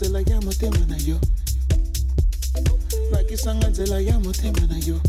nzela ya motema na yo nakisa nga nzela ya na yo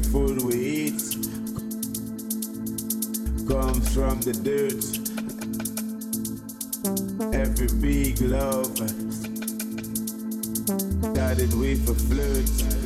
full we eat comes from the dirt. Every big love started with a flirt.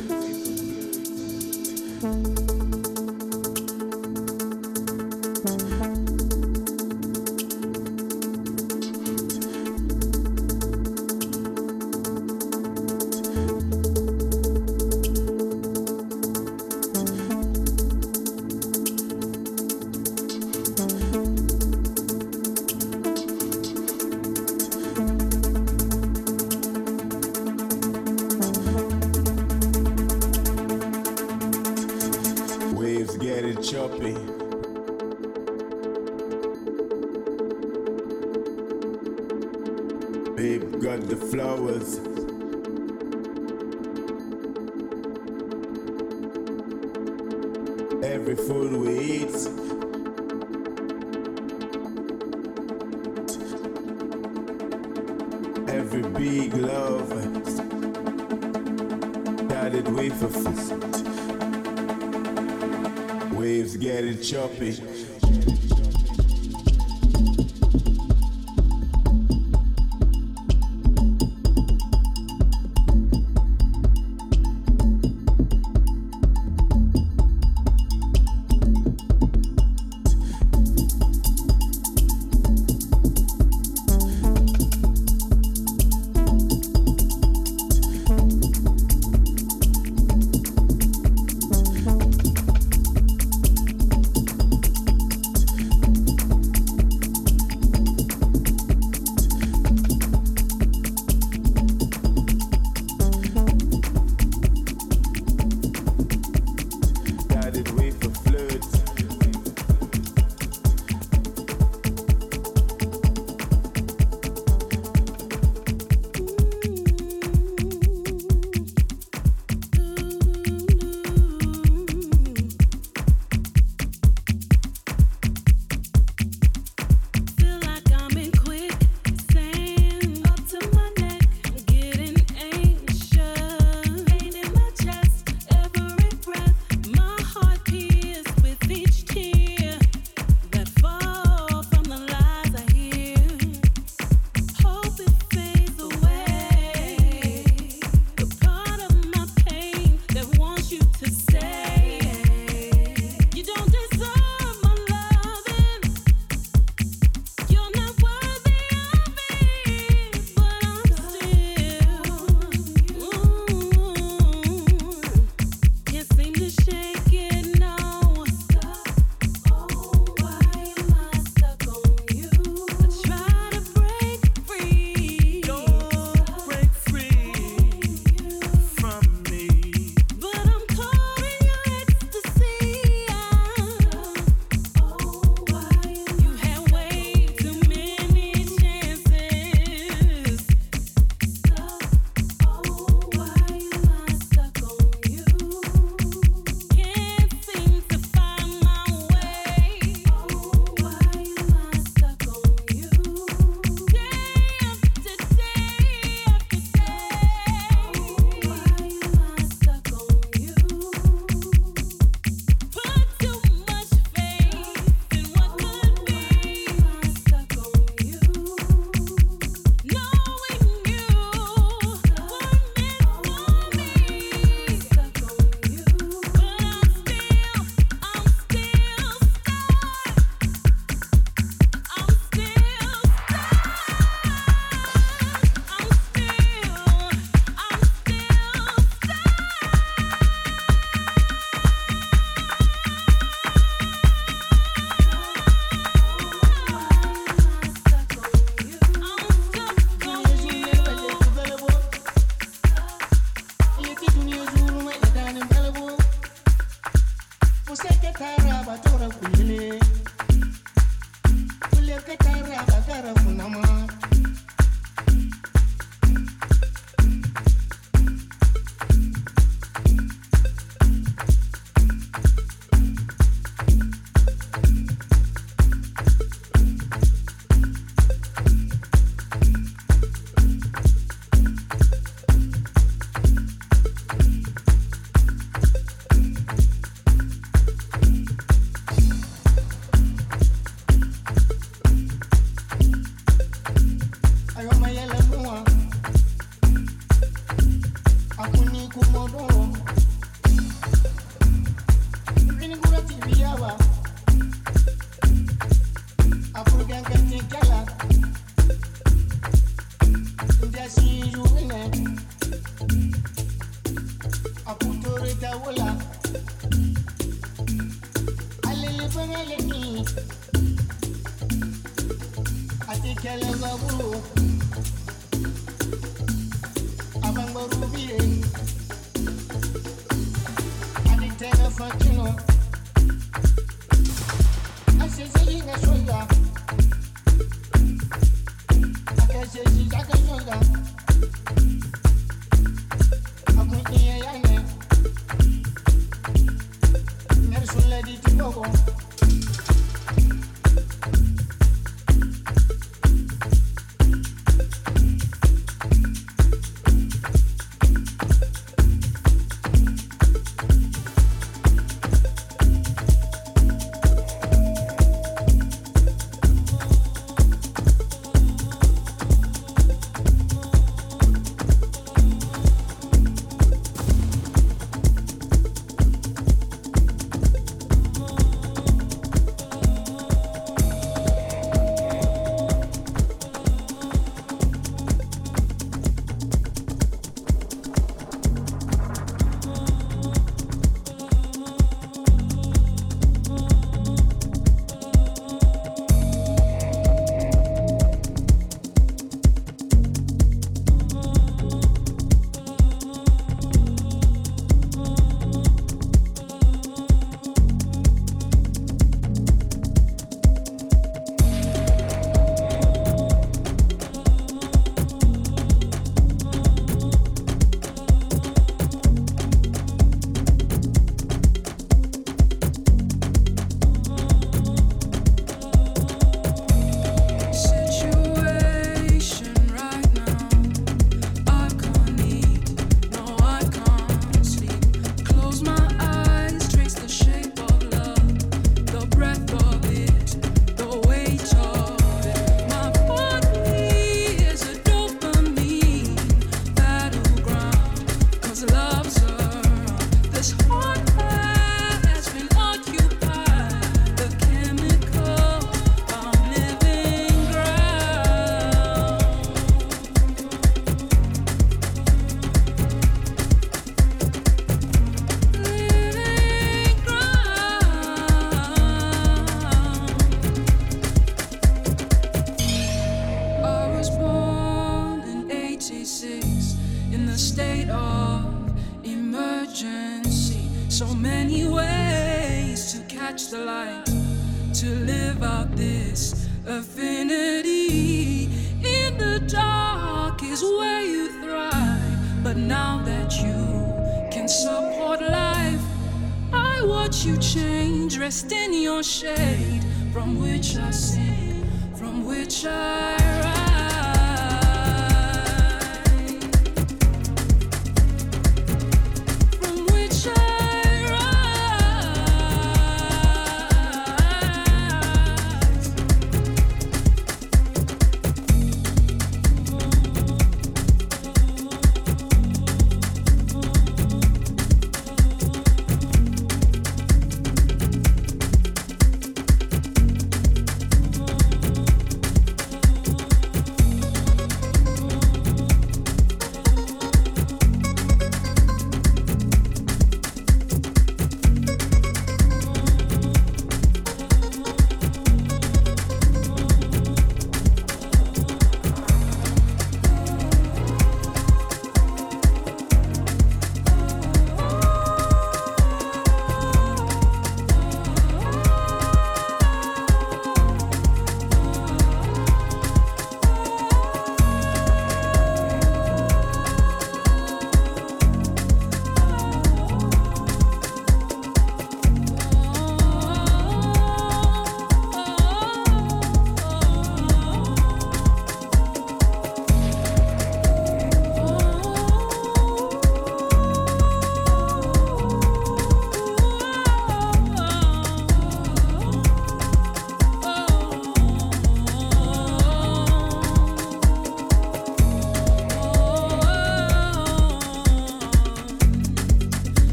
From which I sing,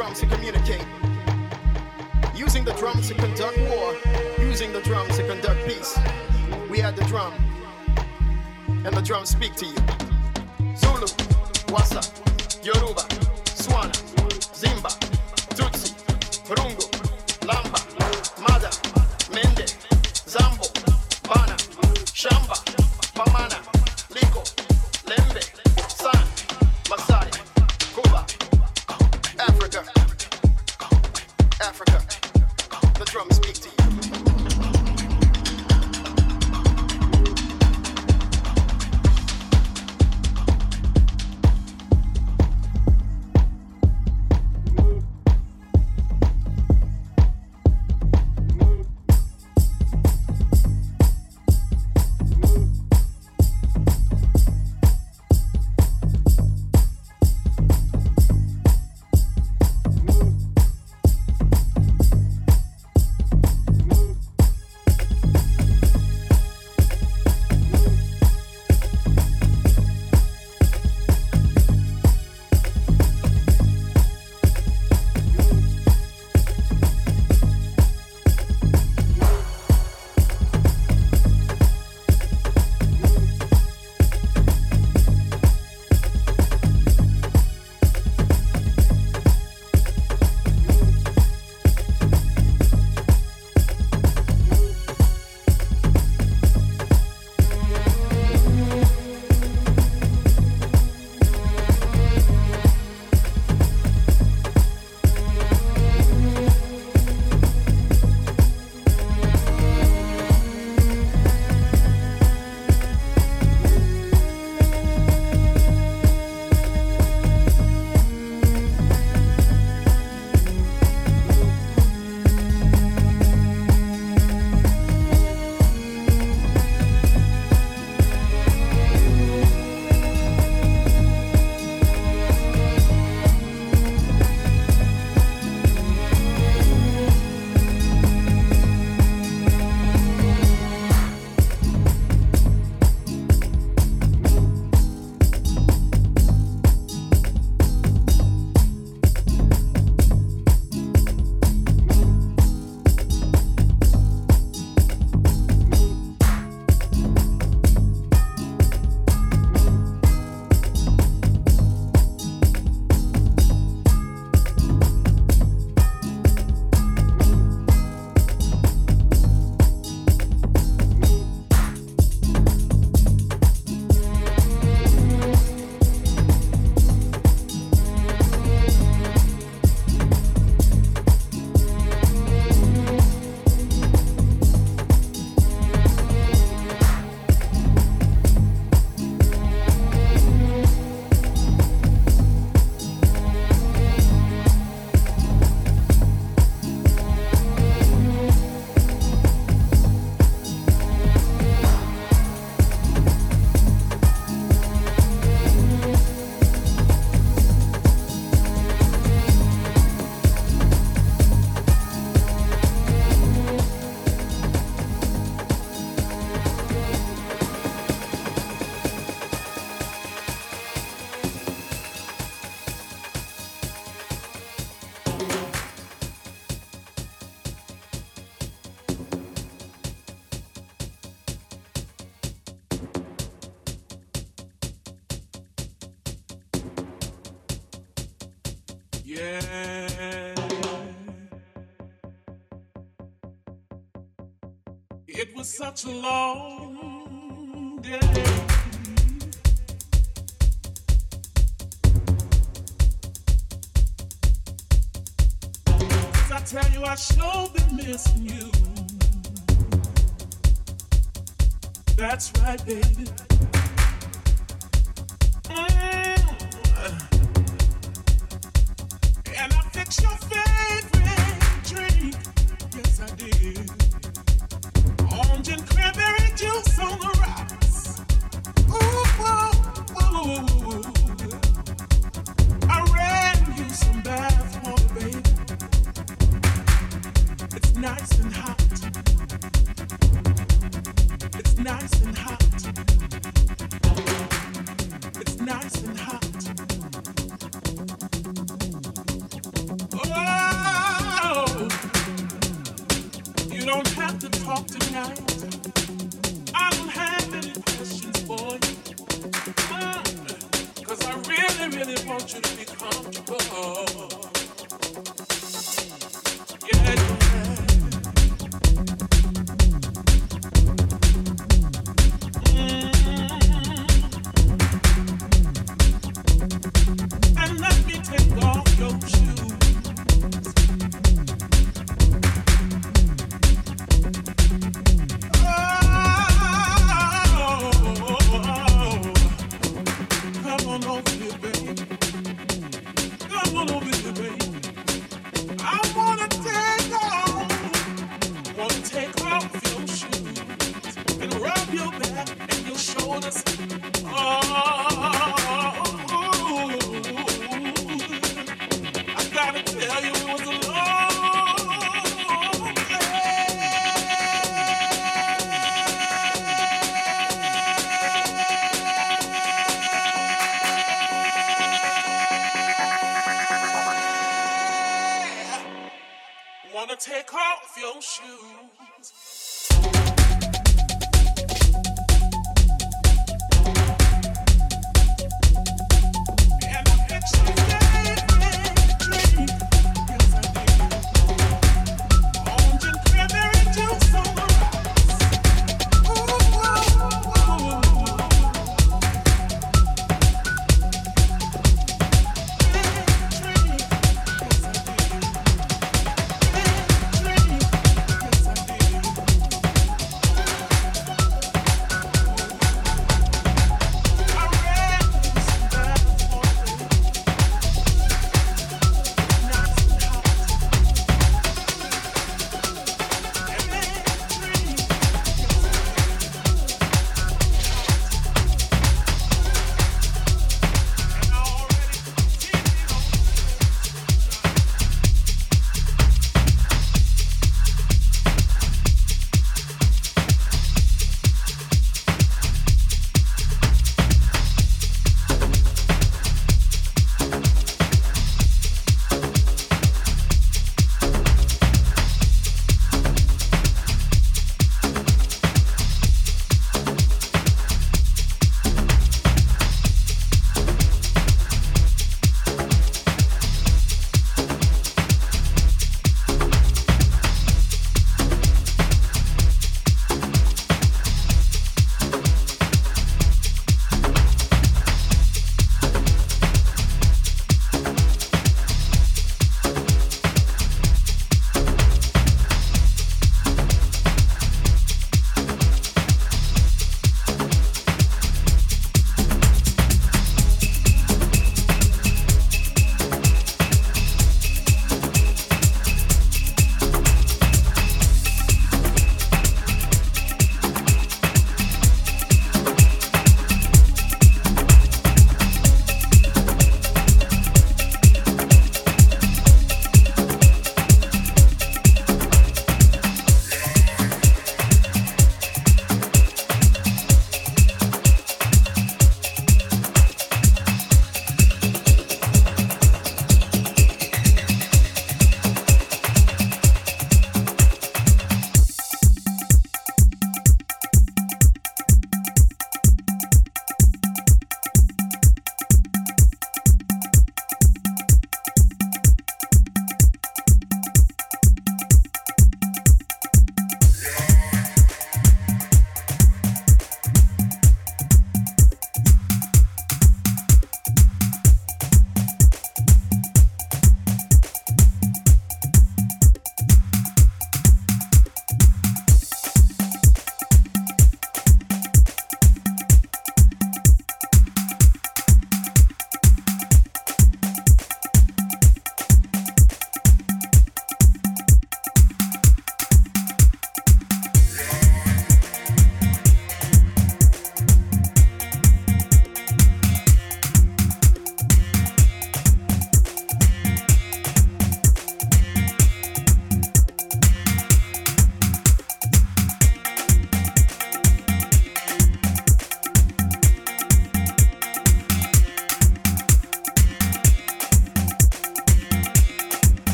drums to communicate, using the drums to conduct war, using the drums to conduct peace. We had the drum, and the drums speak to you. such a long day. I tell you, I sure been missing you. That's right, baby.